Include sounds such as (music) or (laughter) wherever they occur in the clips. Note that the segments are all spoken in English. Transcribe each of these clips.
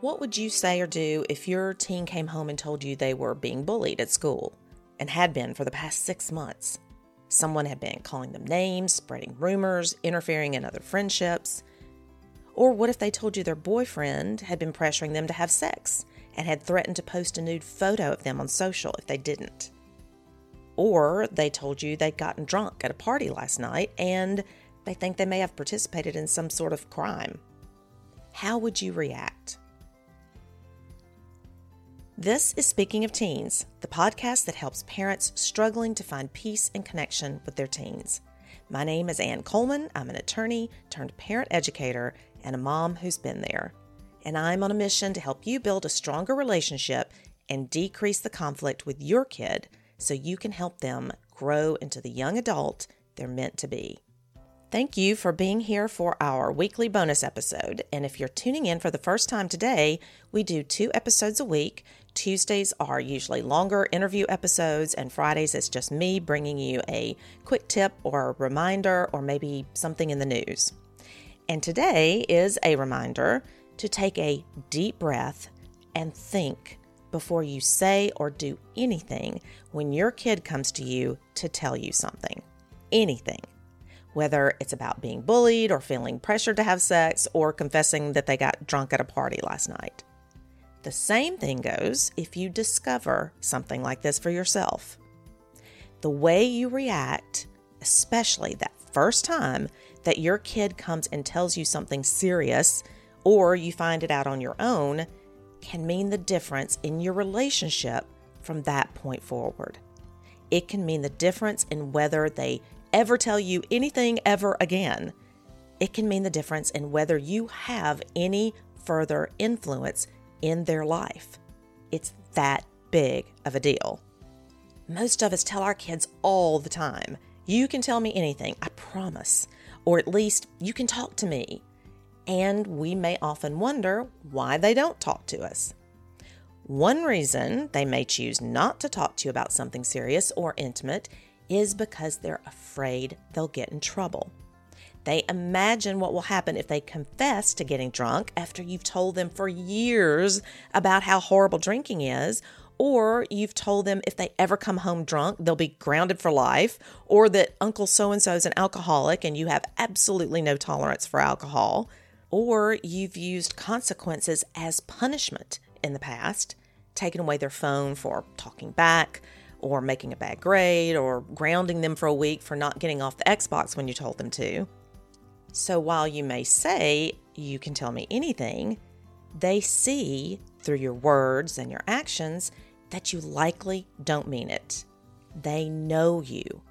What would you say or do if your teen came home and told you they were being bullied at school and had been for the past six months? Someone had been calling them names, spreading rumors, interfering in other friendships. Or what if they told you their boyfriend had been pressuring them to have sex and had threatened to post a nude photo of them on social if they didn't? Or they told you they'd gotten drunk at a party last night and they think they may have participated in some sort of crime. How would you react? This is Speaking of Teens, the podcast that helps parents struggling to find peace and connection with their teens. My name is Ann Coleman. I'm an attorney turned parent educator and a mom who's been there. And I'm on a mission to help you build a stronger relationship and decrease the conflict with your kid so you can help them grow into the young adult they're meant to be. Thank you for being here for our weekly bonus episode. And if you're tuning in for the first time today, we do two episodes a week. Tuesdays are usually longer interview episodes, and Fridays it's just me bringing you a quick tip or reminder or maybe something in the news. And today is a reminder to take a deep breath and think before you say or do anything when your kid comes to you to tell you something. Anything whether it's about being bullied or feeling pressured to have sex or confessing that they got drunk at a party last night. The same thing goes if you discover something like this for yourself. The way you react, especially that first time that your kid comes and tells you something serious or you find it out on your own, can mean the difference in your relationship from that point forward. It can mean the difference in whether they ever tell you anything ever again, it can mean the difference in whether you have any further influence in their life. It's that big of a deal. Most of us tell our kids all the time, You can tell me anything, I promise. Or at least you can talk to me. And we may often wonder why they don't talk to us. One reason they may choose not to talk to you about something serious or intimate is because they're afraid they'll get in trouble. They imagine what will happen if they confess to getting drunk after you've told them for years about how horrible drinking is, or you've told them if they ever come home drunk, they'll be grounded for life, or that Uncle so and so is an alcoholic and you have absolutely no tolerance for alcohol, or you've used consequences as punishment in the past, taken away their phone for talking back, or making a bad grade or grounding them for a week for not getting off the Xbox when you told them to. So while you may say, you can tell me anything, they see through your words and your actions that you likely don't mean it. They know you.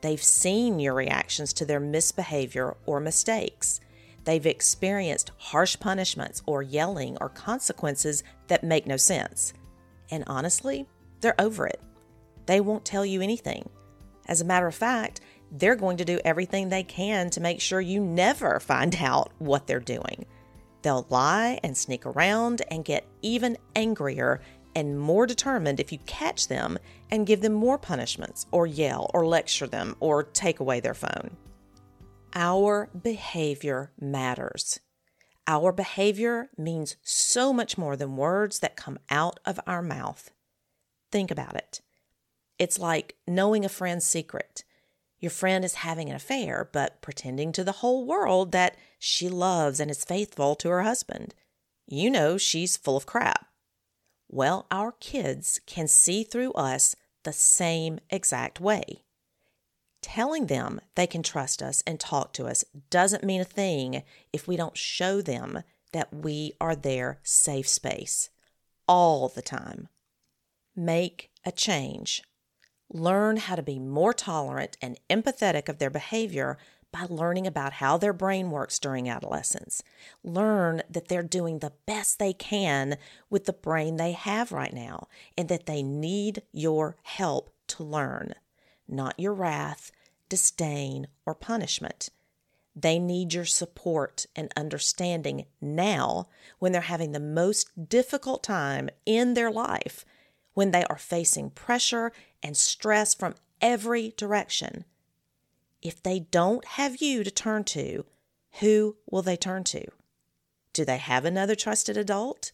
They've seen your reactions to their misbehavior or mistakes. They've experienced harsh punishments or yelling or consequences that make no sense. And honestly, they're over it they won't tell you anything. As a matter of fact, they're going to do everything they can to make sure you never (laughs) find out what they're doing. They'll lie and sneak around and get even angrier and more determined if you catch them and give them more punishments, or yell, or lecture them, or take away their phone. Our behavior matters. Our behavior means so much more than words that come out of our mouth. Think about it. It's like knowing a friend's secret. Your friend is having an affair, but pretending to the whole world that she loves and is faithful to her husband. You know she's full of crap. Well, our kids can see through us the same exact way. Telling them they can trust us and talk to us doesn't mean a thing if we don't show them that we are their safe space all the time. Make a change. Learn how to be more tolerant and empathetic of their behavior by learning about how their brain works during adolescence. Learn that they're doing the best they can with the brain they have right now and that they need your help to learn, not your wrath, disdain, or punishment. They need your support and understanding now when they're having the most difficult time in their life when they are facing pressure and stress from every direction. If they don't have you to turn to, who will they turn to? Do they have another trusted adult?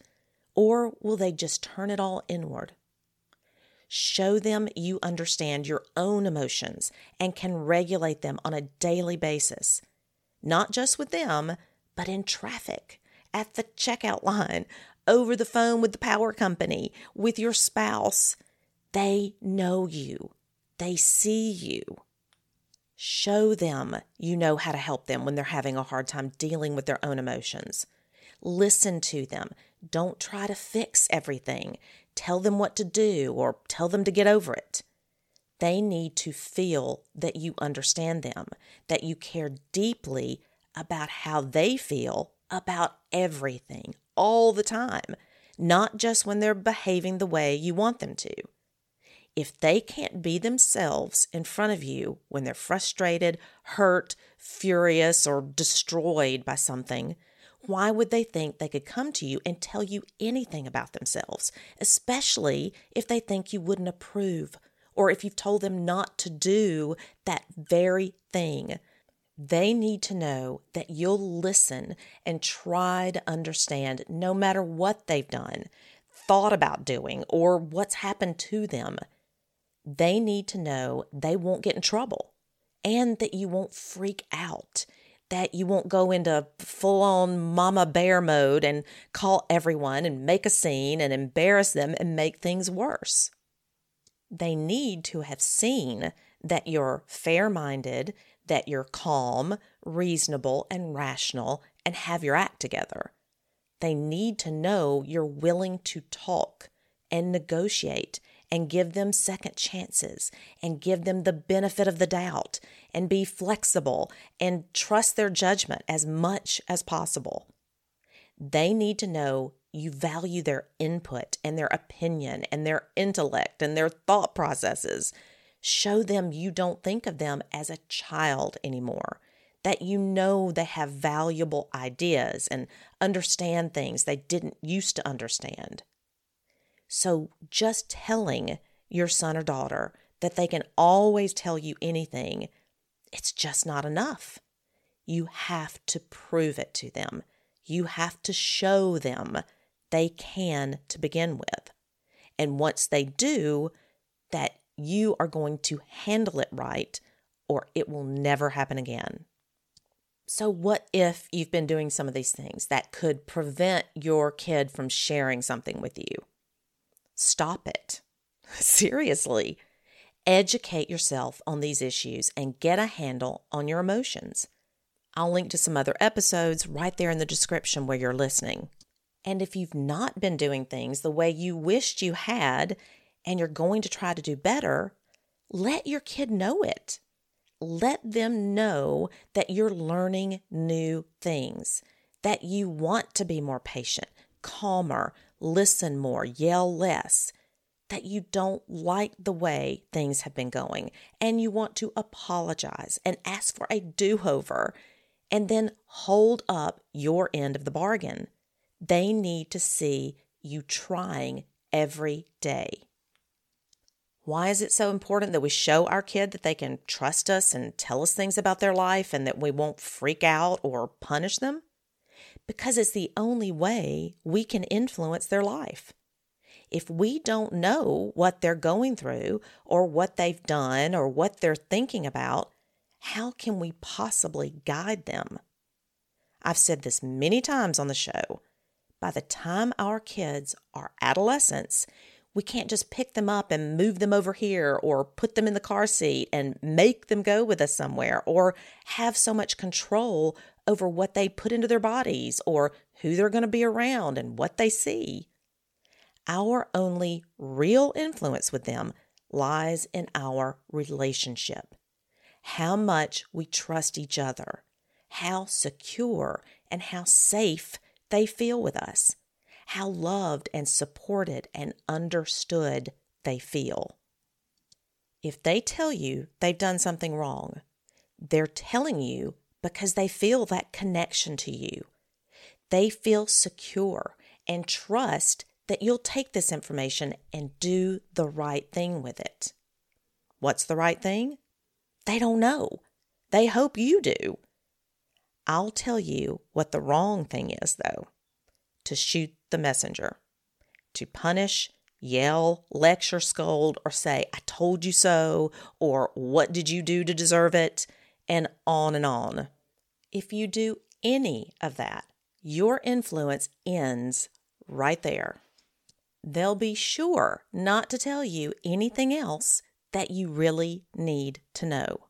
Or will they just turn it all inward? Show them you understand your own emotions and can regulate them on a daily basis, not just with them, but in traffic, at the checkout line, over the phone with the power company, with your spouse. They know you, they see you. Show them you know how to help them when they're having a hard time dealing with their own emotions. Listen to them. Don't try to fix everything. Tell them what to do or tell them to get over it. They need to feel that you understand them, that you care deeply about how they feel about everything all the time, not just when they're behaving the way you want them to. If they can't be themselves in front of you when they're frustrated, hurt, furious, or destroyed by something, why would they think they could come to you and tell you anything about themselves, especially if they think you wouldn't approve or if you've told them not to do that very thing? They need to know that you'll listen and try to understand no matter what they've done, thought about doing, or what's happened to them they need to know they won't get in trouble and that you won't freak out, that you won't go into full on mama bear mode and call everyone and make a scene and embarrass them and make things worse. They need to have seen that you're fair minded, that you're calm, reasonable, and rational, and have your act together. They need to know you're willing to talk and negotiate and give them second chances and give them the benefit of the doubt and be flexible and trust their judgment as much as possible. They need to know you value their input and their opinion and their intellect and their thought processes. Show them you don't think of them as a child anymore, that you know they have valuable ideas and understand things they didn't used to understand. So just telling your son or daughter that they can always tell you anything, it's just not enough. You have to prove it to them. You have to show them they can to begin with. And once they do, that you are going to handle it right, or it will never happen again. So, what if you've been doing some of these things that could prevent your kid from sharing something with you? Stop it. (laughs) Seriously. Educate yourself on these issues and get a handle on your emotions. I'll link to some other episodes right there in the description where you're listening. And if you've not been doing things the way you wished you had and you're going to try to do better, let your kid know it. Let them know that you're learning new things, that you want to be more patient, calmer, listen more, yell less, that you don't like the way things have been going and you want to apologize and ask for a do over and then hold up your end of the bargain. They need to see you trying every day. Why is it so important that we show our kid that they can trust us and tell us things about their life and that we won't freak out or punish them? because it's the only way we can influence their life. If we don't know what they're going through or what they've done or what they're thinking about, how can we possibly guide them? I've said this many times on the show. By the time our kids are adolescents, we can't just pick them up and move them over here or put them in the car seat and make them go with us somewhere or have so much control over what they put into their bodies or who they're going to be around and what they see. Our only real influence with them lies in our relationship. How much we trust each other, how secure and how safe they feel with us, how loved and supported and understood they feel. If they tell you they've done something wrong, they're telling you because they feel that connection to you. They feel secure and trust that you'll take this information and do the right thing with it. What's the right thing? They don't know. They hope you do. I'll tell you what the wrong thing is, though to shoot the messenger. to punish, yell, lecture, scold, or say, I told you so, or what did you do to deserve it, and on and on. If you do any of that, your influence ends right there. They'll be sure not to tell you anything else that you really need to know.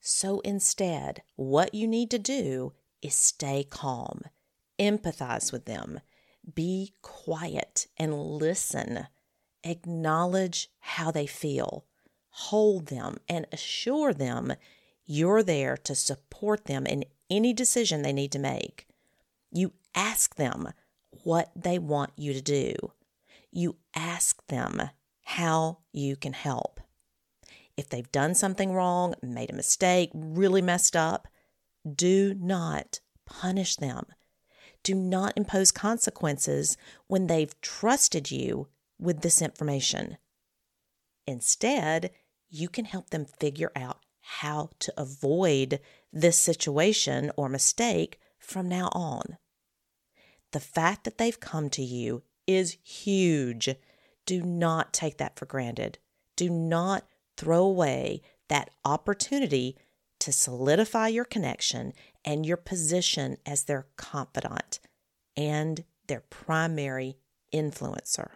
So instead, what you need to do is stay calm, empathize with them, be quiet and listen. Acknowledge how they feel, hold them, and assure them you're there to support them in any decision they need to make. You ask them what they want you to do. You ask them how you can help. If they've done something wrong, made a mistake, really messed up, do not punish them. Do not impose consequences when they've trusted you with this information. Instead, you can help them figure out how to avoid this situation or mistake from now on. The fact that they've come to you is huge. Do not take that for granted. Do not throw away that opportunity to solidify your connection and your position as their confidant and their primary influencer.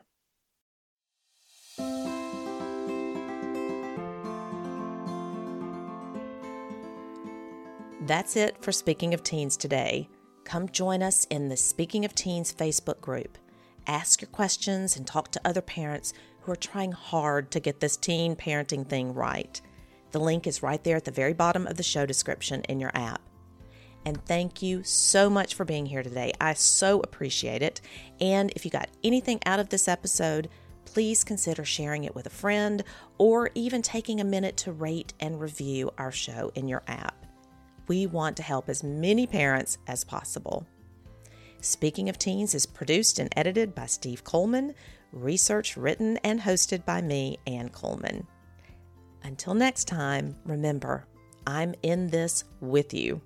That's it for Speaking of Teens today. Come join us in the Speaking of Teens Facebook group. Ask your questions and talk to other parents who are trying hard to get this teen parenting thing right. The link is right there at the very bottom of the show description in your app. And thank you so much for being here today. I so appreciate it. And if you got anything out of this episode, please consider sharing it with a friend or even taking a minute to rate and review our show in your app. We want to help as many parents as possible. Speaking of Teens is produced and edited by Steve Coleman, research written and hosted by me, Ann Coleman. Until next time, remember, I'm in this with you.